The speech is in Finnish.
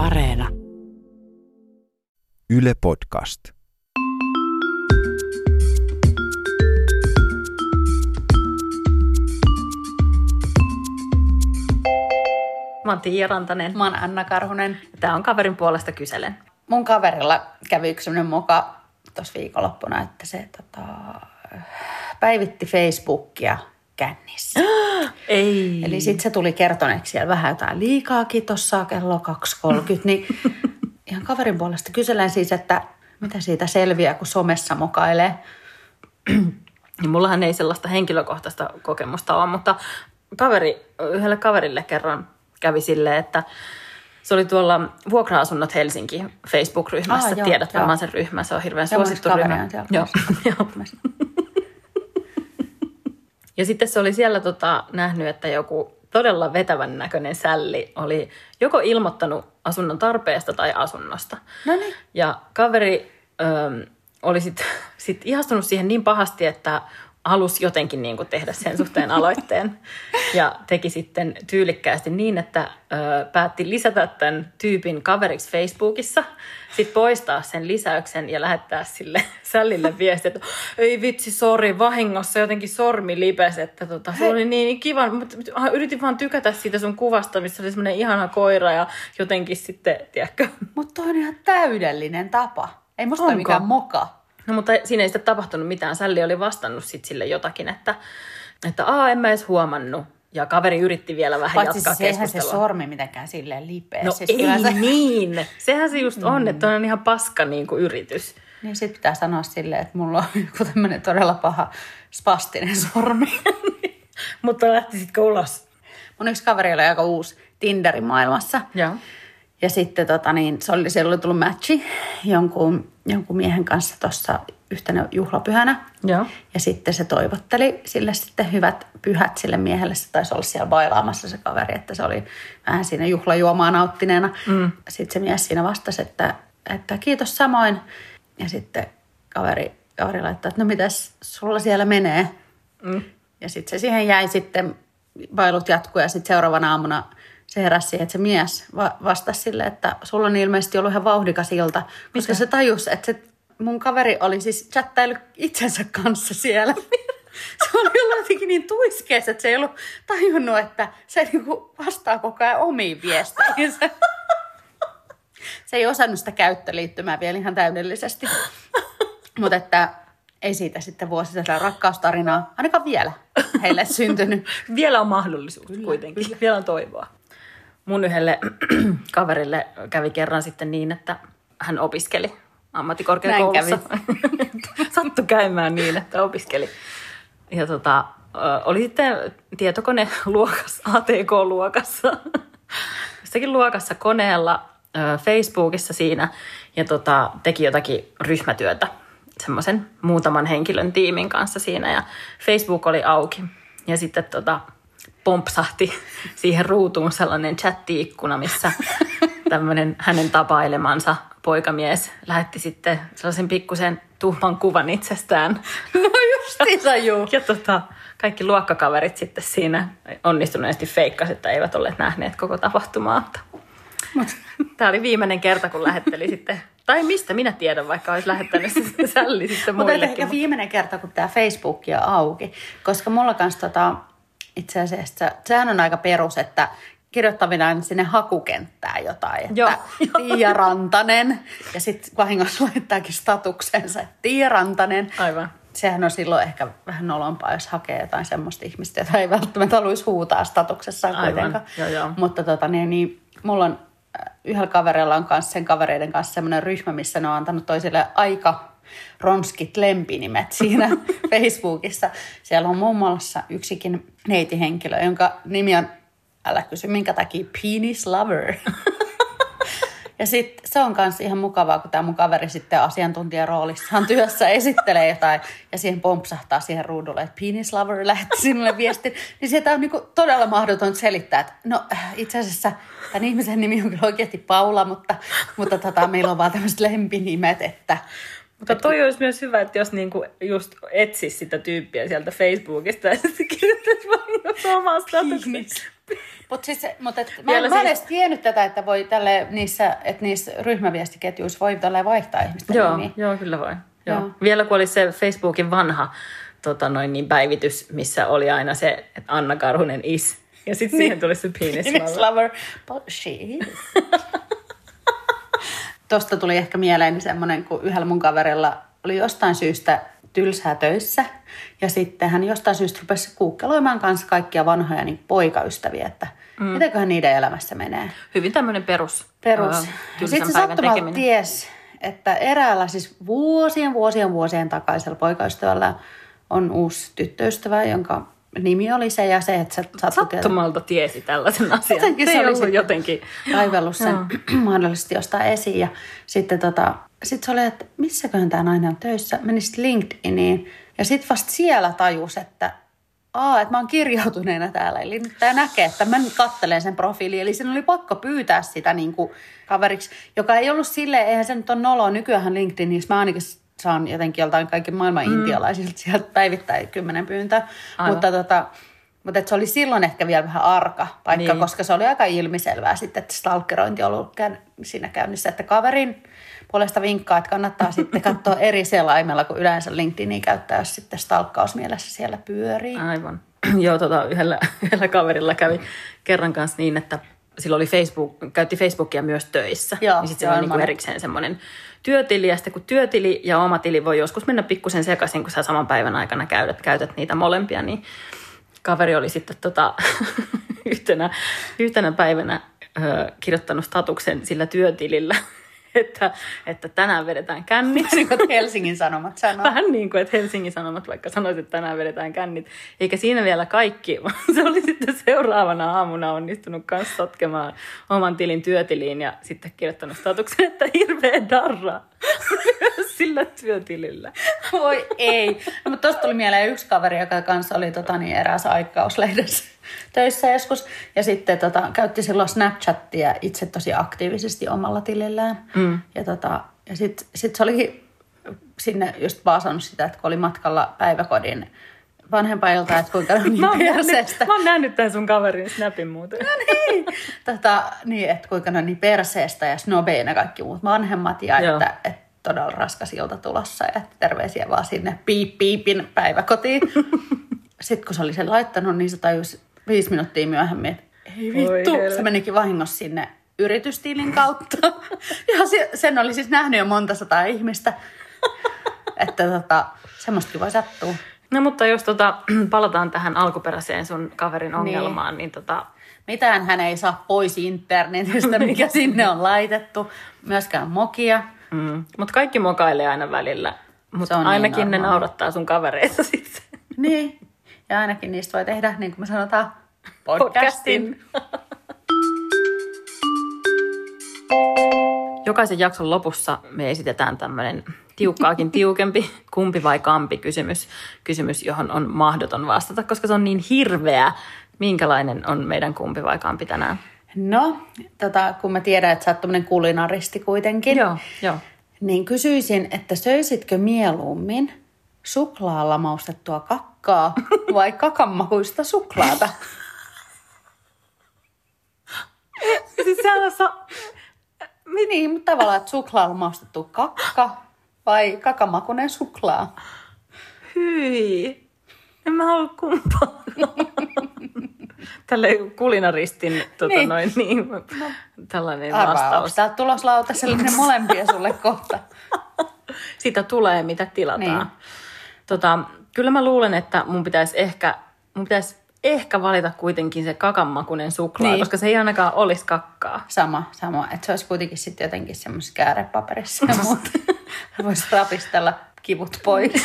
Areena. Yle Podcast. Mä oon Tiia Rantanen. Mä oon Anna Karhunen. Tää on kaverin puolesta kyselen. Mun kaverilla kävi yksi sellainen moka tuossa viikonloppuna, että se tota, päivitti Facebookia kännissä. Ei. Eli sitten se tuli kertoneeksi siellä vähän jotain liikaakin tuossa kello 2.30, niin ihan kaverin puolesta kyselen siis, että mitä siitä selviää, kun somessa mokailee. Niin mullahan ei sellaista henkilökohtaista kokemusta ole, mutta kaveri, yhdelle kaverille kerran kävi silleen, että se oli tuolla Vuokra-asunnot Helsinki Facebook-ryhmässä. Aa, joo, Tiedät joo. varmaan sen ryhmän, se on hirveän suosittu ryhmä. joo. Ja sitten se oli siellä tota, nähnyt, että joku todella vetävän näköinen sälli oli joko ilmoittanut asunnon tarpeesta tai asunnosta. No niin. Ja kaveri ö, oli sitten sit ihastunut siihen niin pahasti, että halusi jotenkin niin kuin tehdä sen suhteen aloitteen. Ja teki sitten tyylikkäästi niin, että ö, päätti lisätä tämän tyypin kaveriksi Facebookissa, sitten poistaa sen lisäyksen ja lähettää sille sällille viesti, että ei vitsi, sori, vahingossa jotenkin sormi lipes, että tota, se oli niin kiva, mutta yritin vaan tykätä siitä sun kuvasta, missä oli semmoinen ihana koira ja jotenkin sitten, tiedätkö, Mutta on ihan täydellinen tapa. Ei musta ole mikään moka. No mutta siinä ei sitten tapahtunut mitään. Sälli oli vastannut sit sille jotakin, että, että aa, en mä edes huomannut. Ja kaveri yritti vielä vähän Paitsi jatkaa siis eihän se keskustelua. sormi mitenkään silleen lipeä. no siis ei se, niin. Sehän se just on, että on ihan paska niin kuin yritys. Niin sit pitää sanoa silleen, että mulla on joku tämmönen todella paha spastinen sormi. Mutta lähtisitkö ulos? Mun yksi kaveri oli aika uusi Tinderin maailmassa. Joo. Ja sitten tota, niin, se oli, siellä oli tullut matchi jonkun, jonkun miehen kanssa tuossa yhtenä juhlapyhänä. Joo. Ja sitten se toivotteli sille sitten hyvät pyhät sille miehelle. Se taisi olla siellä bailaamassa se kaveri, että se oli vähän siinä juhlajuomaa nauttineena. Mm. Sitten se mies siinä vastasi, että, että kiitos samoin. Ja sitten kaveri, kaveri laittaa, että no mitäs sulla siellä menee? Mm. Ja sitten se siihen jäi sitten, bailut jatkuu ja sitten seuraavana aamuna se heräsi siihen, että se mies va- vastasi sille, että sulla on ilmeisesti ollut ihan vauhdikas ilta, koska se tajusi, että se mun kaveri oli siis chattailu itsensä kanssa siellä. Se oli ollut jotenkin niin tuiskeessa, että se ei ollut tajunnut, että se niinku vastaa koko ajan omiin viesteihinsä. Se ei osannut sitä käyttöliittymää vielä ihan täydellisesti. Mutta että ei siitä sitten vuosisata rakkaustarinaa, ainakaan vielä heille syntynyt. Vielä on mahdollisuus kyllä, kuitenkin. Vielä on toivoa. Mun yhdelle kaverille kävi kerran sitten niin, että hän opiskeli ammattikorkeakoulussa. Sattui käymään niin, että opiskeli. Ja tota, oli sitten tietokoneluokassa, ATK-luokassa, jossakin luokassa koneella Facebookissa siinä ja tota, teki jotakin ryhmätyötä semmoisen muutaman henkilön tiimin kanssa siinä ja Facebook oli auki. Ja sitten tota, pompsahti siihen ruutuun sellainen chatti-ikkuna, missä tämmöinen hänen tapailemansa poikamies lähetti sitten sellaisen pikkusen tuhman kuvan itsestään. No justiinsa juu. Ja tota, kaikki luokkakaverit sitten siinä onnistuneesti feikkasivat, että eivät olleet nähneet koko tapahtumaa. Mutta tämä oli viimeinen kerta, kun lähetteli sitten, tai mistä minä tiedän, vaikka olisi lähettänyt se sälli sitten Mutta muillekin. ehkä viimeinen kerta, kun tämä Facebook on auki. Koska mulla kanssa tota, itse asiassa, sehän on aika perus, että kirjoittavina aina sinne hakukenttään jotain, että Joo, Tiia Rantanen. Ja sitten vahingossa laittaakin statuksensa, että Tiia Rantanen. Aivan. Sehän on silloin ehkä vähän nolompaa, jos hakee jotain semmoista ihmistä, jota ei välttämättä haluaisi huutaa statuksessaan Aivan, kuitenkaan. joo, joo. Mutta tota, niin, niin, mulla on äh, yhdellä kaverilla on kanssa sen kavereiden kanssa semmoinen ryhmä, missä ne on antanut toisille aika ronskit lempinimet siinä Facebookissa. Siellä on muun muassa yksikin neitihenkilö, jonka nimi on, älä kysy minkä takia, Penis Lover. Ja sitten se on myös ihan mukavaa, kun tämä mun kaveri sitten asiantuntijaroolissaan työssä esittelee jotain ja siihen pompsahtaa siihen ruudulle, että penis lover lähetti sinulle viestin. Niin sieltä on niinku todella mahdoton selittää, että no itse asiassa tämän ihmisen nimi on kyllä oikeasti Paula, mutta, mutta tota, meillä on vaan tämmöiset lempinimet, että Mutta toi olisi myös hyvä, että jos niinku just etsis sitä tyyppiä sieltä Facebookista ja sitten kirjoittaisi vahingossa omaa statuksesta. Mutta siis, mut et, mä, en, mä siis- edes tiennyt tätä, että voi tälle niissä, että niissä ryhmäviestiketjuissa voi tälle vaihtaa ihmisten Joo, nimiä. joo, kyllä voi. Joo. Joo. Vielä kun oli se Facebookin vanha tota noin, niin päivitys, missä oli aina se, että Anna Karhunen is. Ja sitten siihen tuli se penis Penis lover. lover, but she is. Tuosta tuli ehkä mieleeni semmoinen, kun yhdellä mun kaverilla oli jostain syystä tylsää töissä. Ja sitten hän jostain syystä rupesi kuukkeloimaan kanssa kaikkia vanhoja niin poikaystäviä, että mm. mitäköhän niiden elämässä menee. Hyvin tämmöinen perus, Perus. Ja sitten se sattumalta ties, että eräällä siis vuosien, vuosien, vuosien takaisella poikaystävällä on uusi tyttöystävä, jonka nimi oli se ja se, että tietää- Sattumalta tiesi tällaisen asian. Jotenkin se se oli sitten- jotenkin... kaivellut sen mahdollisesti jostain esiin. Ja sitten tota, sit se oli, että missäköhän tämä nainen on töissä. Meni sitten LinkedIniin ja sitten vasta siellä tajus, että Aa, että mä oon kirjautuneena täällä. Eli nyt tämä näkee, että mä nyt kattelen sen profiili. Eli sen oli pakko pyytää sitä niin kuin kaveriksi, joka ei ollut silleen, eihän se nyt ole noloa. Nykyään LinkedInissä mä ainakin saan jotenkin joltain kaiken maailman mm. intialaisilta sieltä päivittäin kymmenen pyyntöä. Aivan. Mutta tota, mutta se oli silloin ehkä vielä vähän arka paikka, Niin. koska se oli aika ilmiselvää sitten, että stalkerointi on ollut siinä käynnissä, että kaverin puolesta vinkkaa, että kannattaa sitten katsoa eri selaimella, kun yleensä LinkedInia käyttää, jos sitten stalkkausmielessä siellä pyörii. Aivan. Joo, tota, yhdellä, yhdellä kaverilla kävi kerran kanssa niin, että sillä oli Facebook, käytti Facebookia myös töissä. Joo, niin sitten sillä on niin erikseen semmoinen työtili, ja sitten kun työtili ja oma tili voi joskus mennä pikkusen sekaisin, kun sä saman päivän aikana käytät, käytät niitä molempia, niin kaveri oli sitten tota, yhtenä, yhtenä päivänä ö, kirjoittanut statuksen sillä työtilillä, että, että tänään vedetään kännit. Niin kuin Helsingin Sanomat sanoo. Vähän niin kuin, että Helsingin Sanomat vaikka sanoisi, että tänään vedetään kännit. Eikä siinä vielä kaikki, vaan se oli sitten seuraavana aamuna onnistunut kanssa sotkemaan oman tilin työtiliin ja sitten kirjoittanut statuksen, että hirveä darra sillä työtilillä. Voi ei. No, mutta tuosta tuli mieleen yksi kaveri, joka kanssa oli tota, niin, eräässä aikakauslehdessä töissä joskus. Ja sitten tota, käytti silloin Snapchattia itse tosi aktiivisesti omalla tilillään. Mm. Ja, tota, ja sitten sit se oli sinne just paasannut sitä, että kun oli matkalla päiväkodin vanhempailta, että kuinka niin Mä oon, nähnyt, perseestä. mä oon nähnyt tämän sun kaverin snapin muuten. niin, tota, niin, että kuinka ne on niin perseestä ja snobeina kaikki muut vanhemmat ja Joo. että, että todella raskas ilta tulossa ja että terveisiä vaan sinne piip piipin päiväkotiin. Sitten kun se oli sen laittanut, niin se tajusi viisi minuuttia myöhemmin, että ei vittu, helvetti. se menikin vahingossa sinne yritystilin kautta. ja se, sen oli siis nähnyt jo monta sataa ihmistä. että tota, semmoistakin voi sattua. No mutta jos tota, palataan tähän alkuperäiseen sun kaverin ongelmaan, niin, niin tota, Mitään hän ei saa pois internetistä, mikä sinne on laitettu. Myöskään mokia. Mm. Mutta kaikki mokailee aina välillä. Mutta niin ainakin ne normaali. naurattaa sun kavereita sitten. Niin. Ja ainakin niistä voi tehdä, niin kuin me sanotaan, Podcastin. Jokaisen jakson lopussa me esitetään tämmöinen tiukkaakin tiukempi kumpi vai kampi kysymys, kysymys, johon on mahdoton vastata, koska se on niin hirveä. Minkälainen on meidän kumpi vai kampi tänään? No, tota, kun mä tiedän, että sä oot tämmönen kulinaristi kuitenkin, Joo, joo. niin kysyisin, että söisitkö mieluummin suklaalla maustettua kakkaa vai kakanmakuista suklaata? Siis on sa- niin, mutta tavallaan, että suklaalla maustettu kakka vai kakamakuinen suklaa? Hyi. En mä halua kumpaa. Tälle kulinaristin tota Niin. noin, niin, tällainen Arvaa, vastaus. täältä tulos lautaselle molempia sulle kohta? Sitä tulee, mitä tilataan. Niin. Tota, kyllä mä luulen, että mun pitäisi ehkä, mun pitäisi ehkä valita kuitenkin se kakanmakuinen suklaa, niin. koska se ei ainakaan olisi kakkaa. Sama, sama. Että se olisi kuitenkin sitten jotenkin semmoisessa käärepaperissa ja muuta. Voisi rapistella kivut pois.